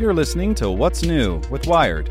You're listening to What's New with Wired.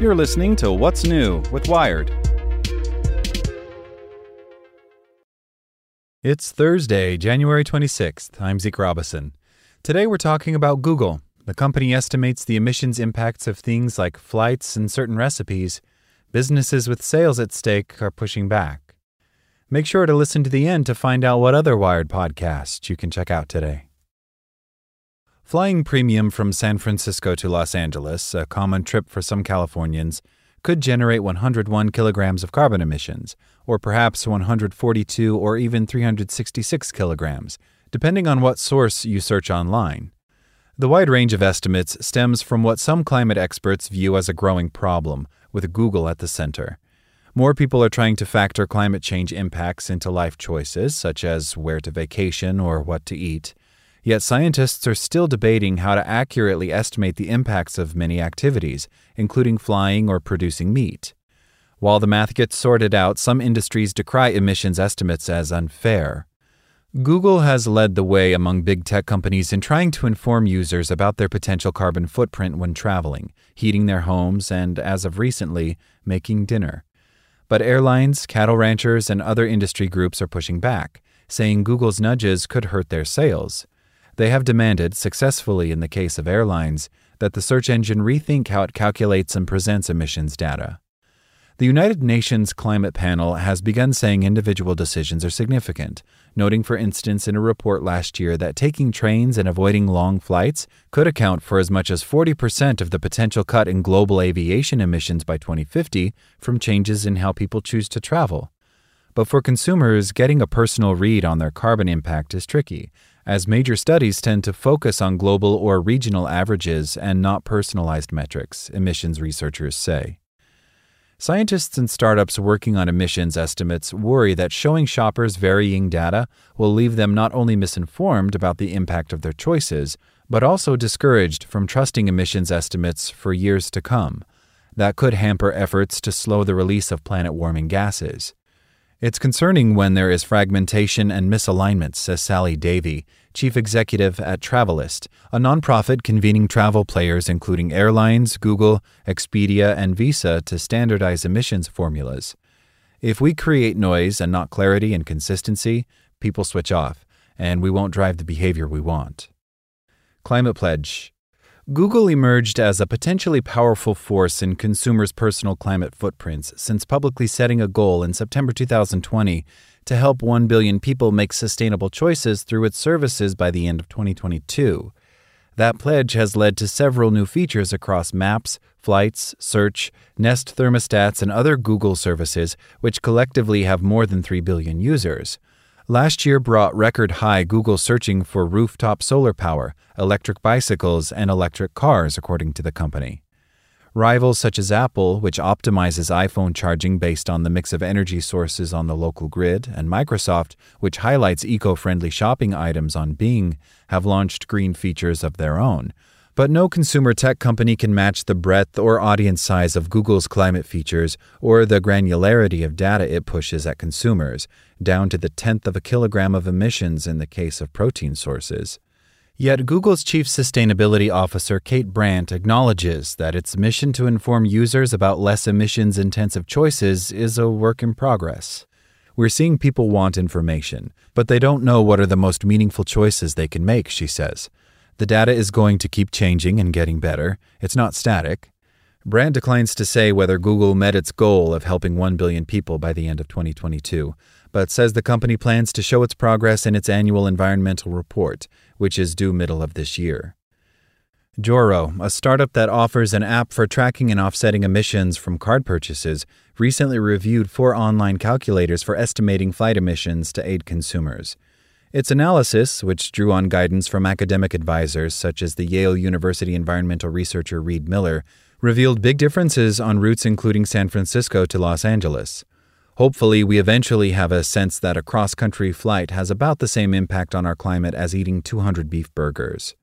You're listening to What's New with Wired. It's Thursday, January 26th. I'm Zeke Robison. Today we're talking about Google. The company estimates the emissions impacts of things like flights and certain recipes – Businesses with sales at stake are pushing back. Make sure to listen to the end to find out what other Wired podcasts you can check out today. Flying premium from San Francisco to Los Angeles, a common trip for some Californians, could generate 101 kilograms of carbon emissions, or perhaps 142 or even 366 kilograms, depending on what source you search online. The wide range of estimates stems from what some climate experts view as a growing problem, with Google at the center. More people are trying to factor climate change impacts into life choices, such as where to vacation or what to eat. Yet scientists are still debating how to accurately estimate the impacts of many activities, including flying or producing meat. While the math gets sorted out, some industries decry emissions estimates as unfair. Google has led the way among big tech companies in trying to inform users about their potential carbon footprint when traveling, heating their homes, and, as of recently, making dinner. But airlines, cattle ranchers, and other industry groups are pushing back, saying Google's nudges could hurt their sales. They have demanded, successfully in the case of airlines, that the search engine rethink how it calculates and presents emissions data. The United Nations Climate Panel has begun saying individual decisions are significant, noting, for instance, in a report last year that taking trains and avoiding long flights could account for as much as 40% of the potential cut in global aviation emissions by 2050 from changes in how people choose to travel. But for consumers, getting a personal read on their carbon impact is tricky, as major studies tend to focus on global or regional averages and not personalized metrics, emissions researchers say. Scientists and startups working on emissions estimates worry that showing shoppers varying data will leave them not only misinformed about the impact of their choices, but also discouraged from trusting emissions estimates for years to come. That could hamper efforts to slow the release of planet warming gases. It's concerning when there is fragmentation and misalignment, says Sally Davey, chief executive at Travalyst, a nonprofit convening travel players including airlines, Google, Expedia, and Visa to standardize emissions formulas. If we create noise and not clarity and consistency, people switch off, and we won't drive the behavior we want. Climate Pledge Google emerged as a potentially powerful force in consumers' personal climate footprints since publicly setting a goal in September 2020 to help 1 billion people make sustainable choices through its services by the end of 2022. That pledge has led to several new features across Maps, Flights, Search, Nest thermostats, and other Google services, which collectively have more than 3 billion users. Last year brought record high Google searching for rooftop solar power, electric bicycles, and electric cars, according to the company. Rivals such as Apple, which optimizes iPhone charging based on the mix of energy sources on the local grid, and Microsoft, which highlights eco friendly shopping items on Bing, have launched green features of their own, but no consumer tech company can match the breadth or audience size of Google's climate features or the granularity of data it pushes at consumers, down to the tenth of a kilogram of emissions in the case of protein sources. Yet Google's chief sustainability officer, Kate Brandt, acknowledges that its mission to inform users about less emissions intensive choices is a work in progress. We're seeing people want information, but they don't know what are the most meaningful choices they can make, she says. The data is going to keep changing and getting better. It's not static. Brandt declines to say whether Google met its goal of helping 1 billion people by the end of 2022, but says the company plans to show its progress in its annual environmental report, which is due middle of this year. Joro, a startup that offers an app for tracking and offsetting emissions from card purchases, recently reviewed four online calculators for estimating flight emissions to aid consumers. Its analysis, which drew on guidance from academic advisors such as the Yale University environmental researcher Reid Miller, revealed big differences on routes including San Francisco to Los Angeles. Hopefully, we eventually have a sense that a cross country flight has about the same impact on our climate as eating 200 beef burgers.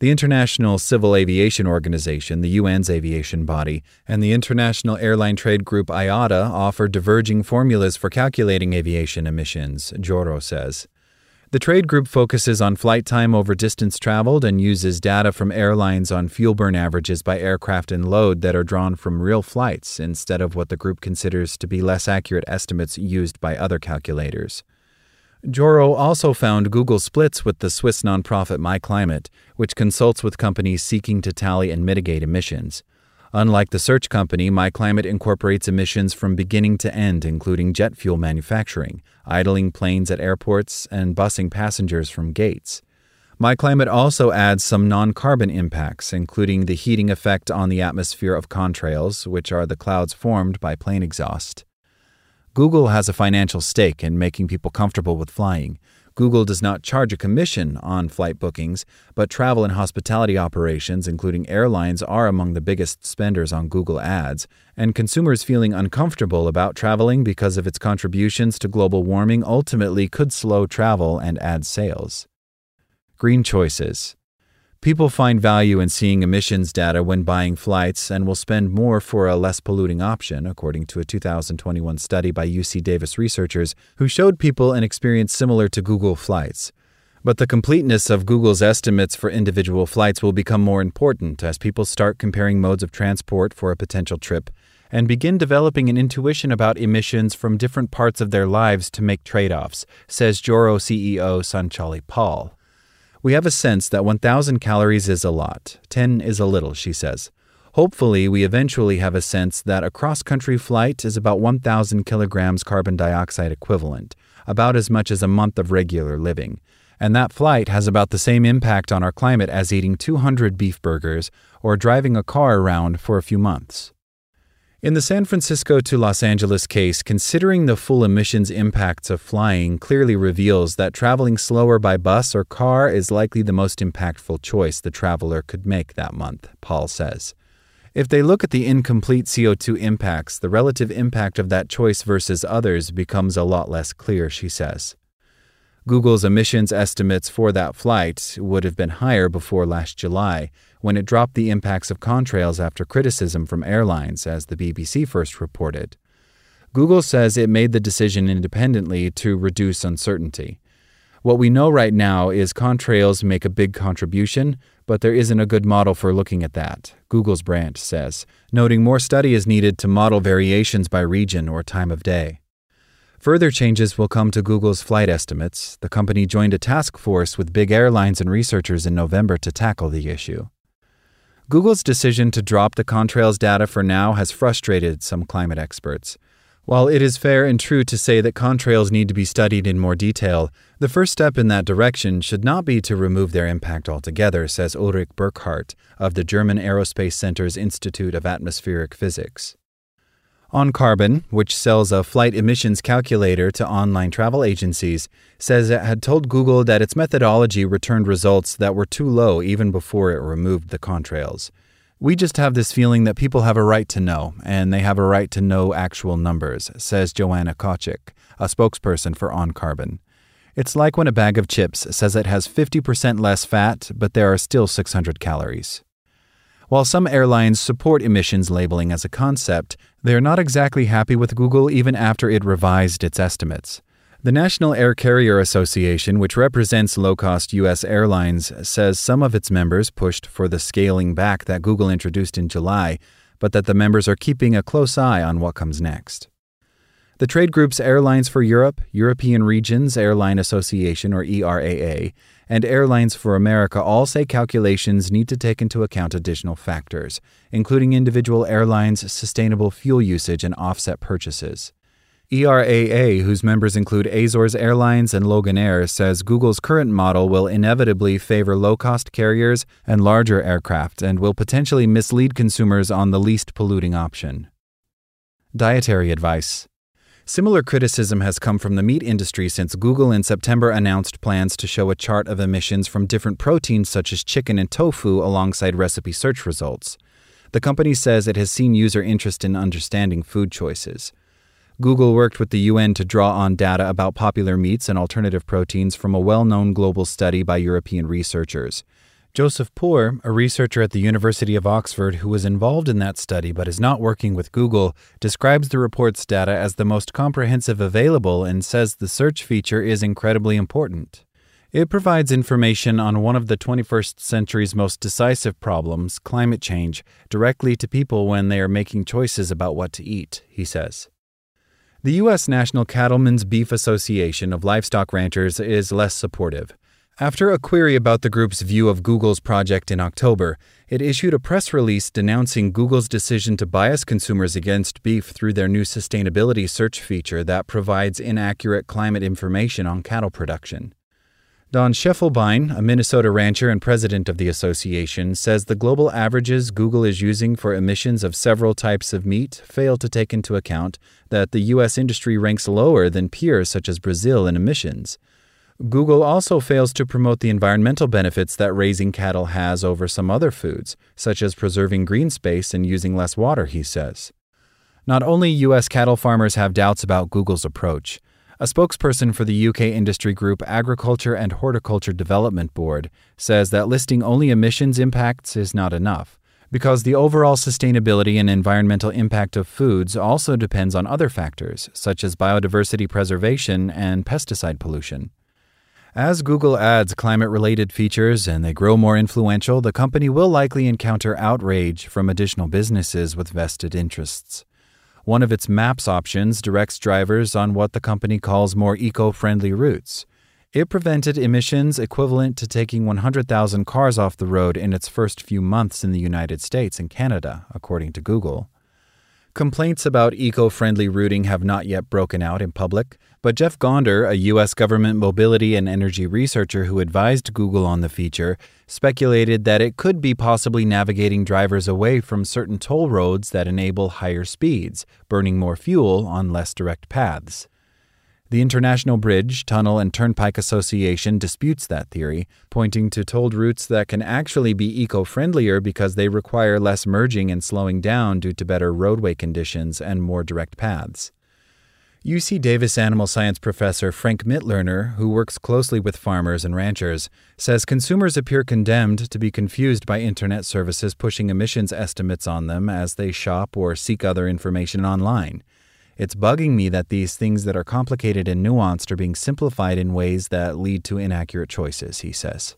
The International Civil Aviation Organization, the UN's aviation body, and the International Airline Trade Group IATA offer diverging formulas for calculating aviation emissions, Joro says. The trade group focuses on flight time over distance traveled and uses data from airlines on fuel burn averages by aircraft and load that are drawn from real flights instead of what the group considers to be less accurate estimates used by other calculators. Joro also found Google splits with the Swiss nonprofit MyClimate, which consults with companies seeking to tally and mitigate emissions. Unlike the search company, MyClimate incorporates emissions from beginning to end, including jet fuel manufacturing, idling planes at airports, and busing passengers from gates. MyClimate also adds some non carbon impacts, including the heating effect on the atmosphere of contrails, which are the clouds formed by plane exhaust. Google has a financial stake in making people comfortable with flying. Google does not charge a commission on flight bookings, but travel and hospitality operations, including airlines, are among the biggest spenders on Google Ads, and consumers feeling uncomfortable about traveling because of its contributions to global warming ultimately could slow travel and ad sales. Green choices. People find value in seeing emissions data when buying flights and will spend more for a less polluting option, according to a 2021 study by UC Davis researchers who showed people an experience similar to Google Flights. But the completeness of Google's estimates for individual flights will become more important as people start comparing modes of transport for a potential trip and begin developing an intuition about emissions from different parts of their lives to make trade offs, says Joro CEO Sanchali Pal. We have a sense that 1,000 calories is a lot, 10 is a little, she says. Hopefully, we eventually have a sense that a cross country flight is about 1,000 kilograms carbon dioxide equivalent, about as much as a month of regular living. And that flight has about the same impact on our climate as eating 200 beef burgers or driving a car around for a few months. In the San Francisco to Los Angeles case, considering the full emissions impacts of flying clearly reveals that traveling slower by bus or car is likely the most impactful choice the traveler could make that month, Pal says. If they look at the incomplete CO2 impacts, the relative impact of that choice versus others becomes a lot less clear, she says. Google's emissions estimates for that flight would have been higher before last July, when it dropped the impacts of contrails after criticism from airlines, as the BBC first reported. Google says it made the decision independently to reduce uncertainty. What we know right now is contrails make a big contribution, but there isn't a good model for looking at that, Google's Brandt says, noting more study is needed to model variations by region or time of day. Further changes will come to Google's flight estimates. The company joined a task force with big airlines and researchers in November to tackle the issue. Google's decision to drop the contrails data for now has frustrated some climate experts. While it is fair and true to say that contrails need to be studied in more detail, the first step in that direction should not be to remove their impact altogether, says Ulrike Burkhardt of the German Aerospace Center's Institute of Atmospheric Physics. OnCarbon, which sells a flight emissions calculator to online travel agencies, says it had told Google that its methodology returned results that were too low even before it removed the contrails. We just have this feeling that people have a right to know, and they have a right to know actual numbers, says Joanna Kochik, a spokesperson for OnCarbon. It's like when a bag of chips says it has 50% less fat, but there are still 600 calories. While some airlines support emissions labeling as a concept, they are not exactly happy with Google even after it revised its estimates. The National Air Carrier Association, which represents low cost U.S. airlines, says some of its members pushed for the scaling back that Google introduced in July, but that the members are keeping a close eye on what comes next. The trade groups Airlines for Europe, European Regions Airline Association or ERAA, and Airlines for America all say calculations need to take into account additional factors, including individual airlines' sustainable fuel usage and offset purchases. ERAA, whose members include Azores Airlines and Loganair, says Google's current model will inevitably favor low cost carriers and larger aircraft and will potentially mislead consumers on the least polluting option. Dietary advice. Similar criticism has come from the meat industry since Google in September announced plans to show a chart of emissions from different proteins such as chicken and tofu alongside recipe search results. The company says it has seen user interest in understanding food choices. Google worked with the UN to draw on data about popular meats and alternative proteins from a well known global study by European researchers. Joseph Poore, a researcher at the University of Oxford who was involved in that study but is not working with Google, describes the report's data as the most comprehensive available and says the search feature is incredibly important. It provides information on one of the 21st century's most decisive problems, climate change, directly to people when they are making choices about what to eat, he says. The U.S. National Cattlemen's Beef Association of Livestock Ranchers is less supportive. After a query about the group's view of Google's project in October, it issued a press release denouncing Google's decision to bias consumers against beef through their new sustainability search feature that provides inaccurate climate information on cattle production. Don Schiefelbein, a Minnesota rancher and president of the association, says the global averages Google is using for emissions of several types of meat fail to take into account that the U.S. industry ranks lower than peers such as Brazil in emissions. Google also fails to promote the environmental benefits that raising cattle has over some other foods, such as preserving green space and using less water, he says. Not only U.S. cattle farmers have doubts about Google's approach, a spokesperson for the UK industry group Agriculture and Horticulture Development Board says that listing only emissions impacts is not enough, because the overall sustainability and environmental impact of foods also depends on other factors, such as biodiversity preservation and pesticide pollution. As Google adds climate related features and they grow more influential, the company will likely encounter outrage from additional businesses with vested interests. One of its maps options directs drivers on what the company calls more eco friendly routes. It prevented emissions equivalent to taking 100,000 cars off the road in its first few months in the United States and Canada, according to Google. Complaints about eco friendly routing have not yet broken out in public, but Jeff Gonder, a U.S. government mobility and energy researcher who advised Google on the feature, speculated that it could be possibly navigating drivers away from certain toll roads that enable higher speeds, burning more fuel on less direct paths. The International Bridge, Tunnel, and Turnpike Association disputes that theory, pointing to tolled routes that can actually be eco friendlier because they require less merging and slowing down due to better roadway conditions and more direct paths. UC Davis animal science professor Frank Mitloehner, who works closely with farmers and ranchers, says consumers appear condemned to be confused by internet services pushing emissions estimates on them as they shop or seek other information online. It's bugging me that these things that are complicated and nuanced are being simplified in ways that lead to inaccurate choices, he says.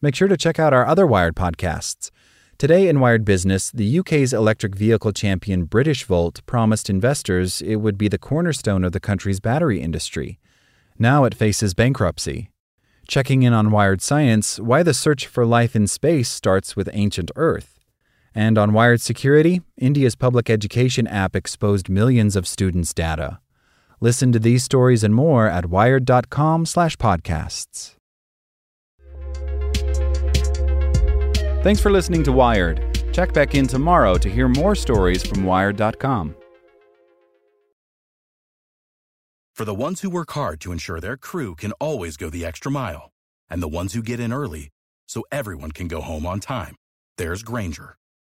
Make sure to check out our other Wired podcasts. Today in Wired Business, the UK's electric vehicle champion Britishvolt promised investors it would be the cornerstone of the country's battery industry. Now it faces bankruptcy. Checking in on Wired Science, why the search for life in space starts with ancient Earth. And on Wired Security, India's public education app exposed millions of students' data. Listen to these stories and more at wired.com/podcasts. Thanks for listening to Wired. Check back in tomorrow to hear more stories from wired.com. For the ones who work hard to ensure their crew can always go the extra mile, and the ones who get in early so everyone can go home on time, there's Grainger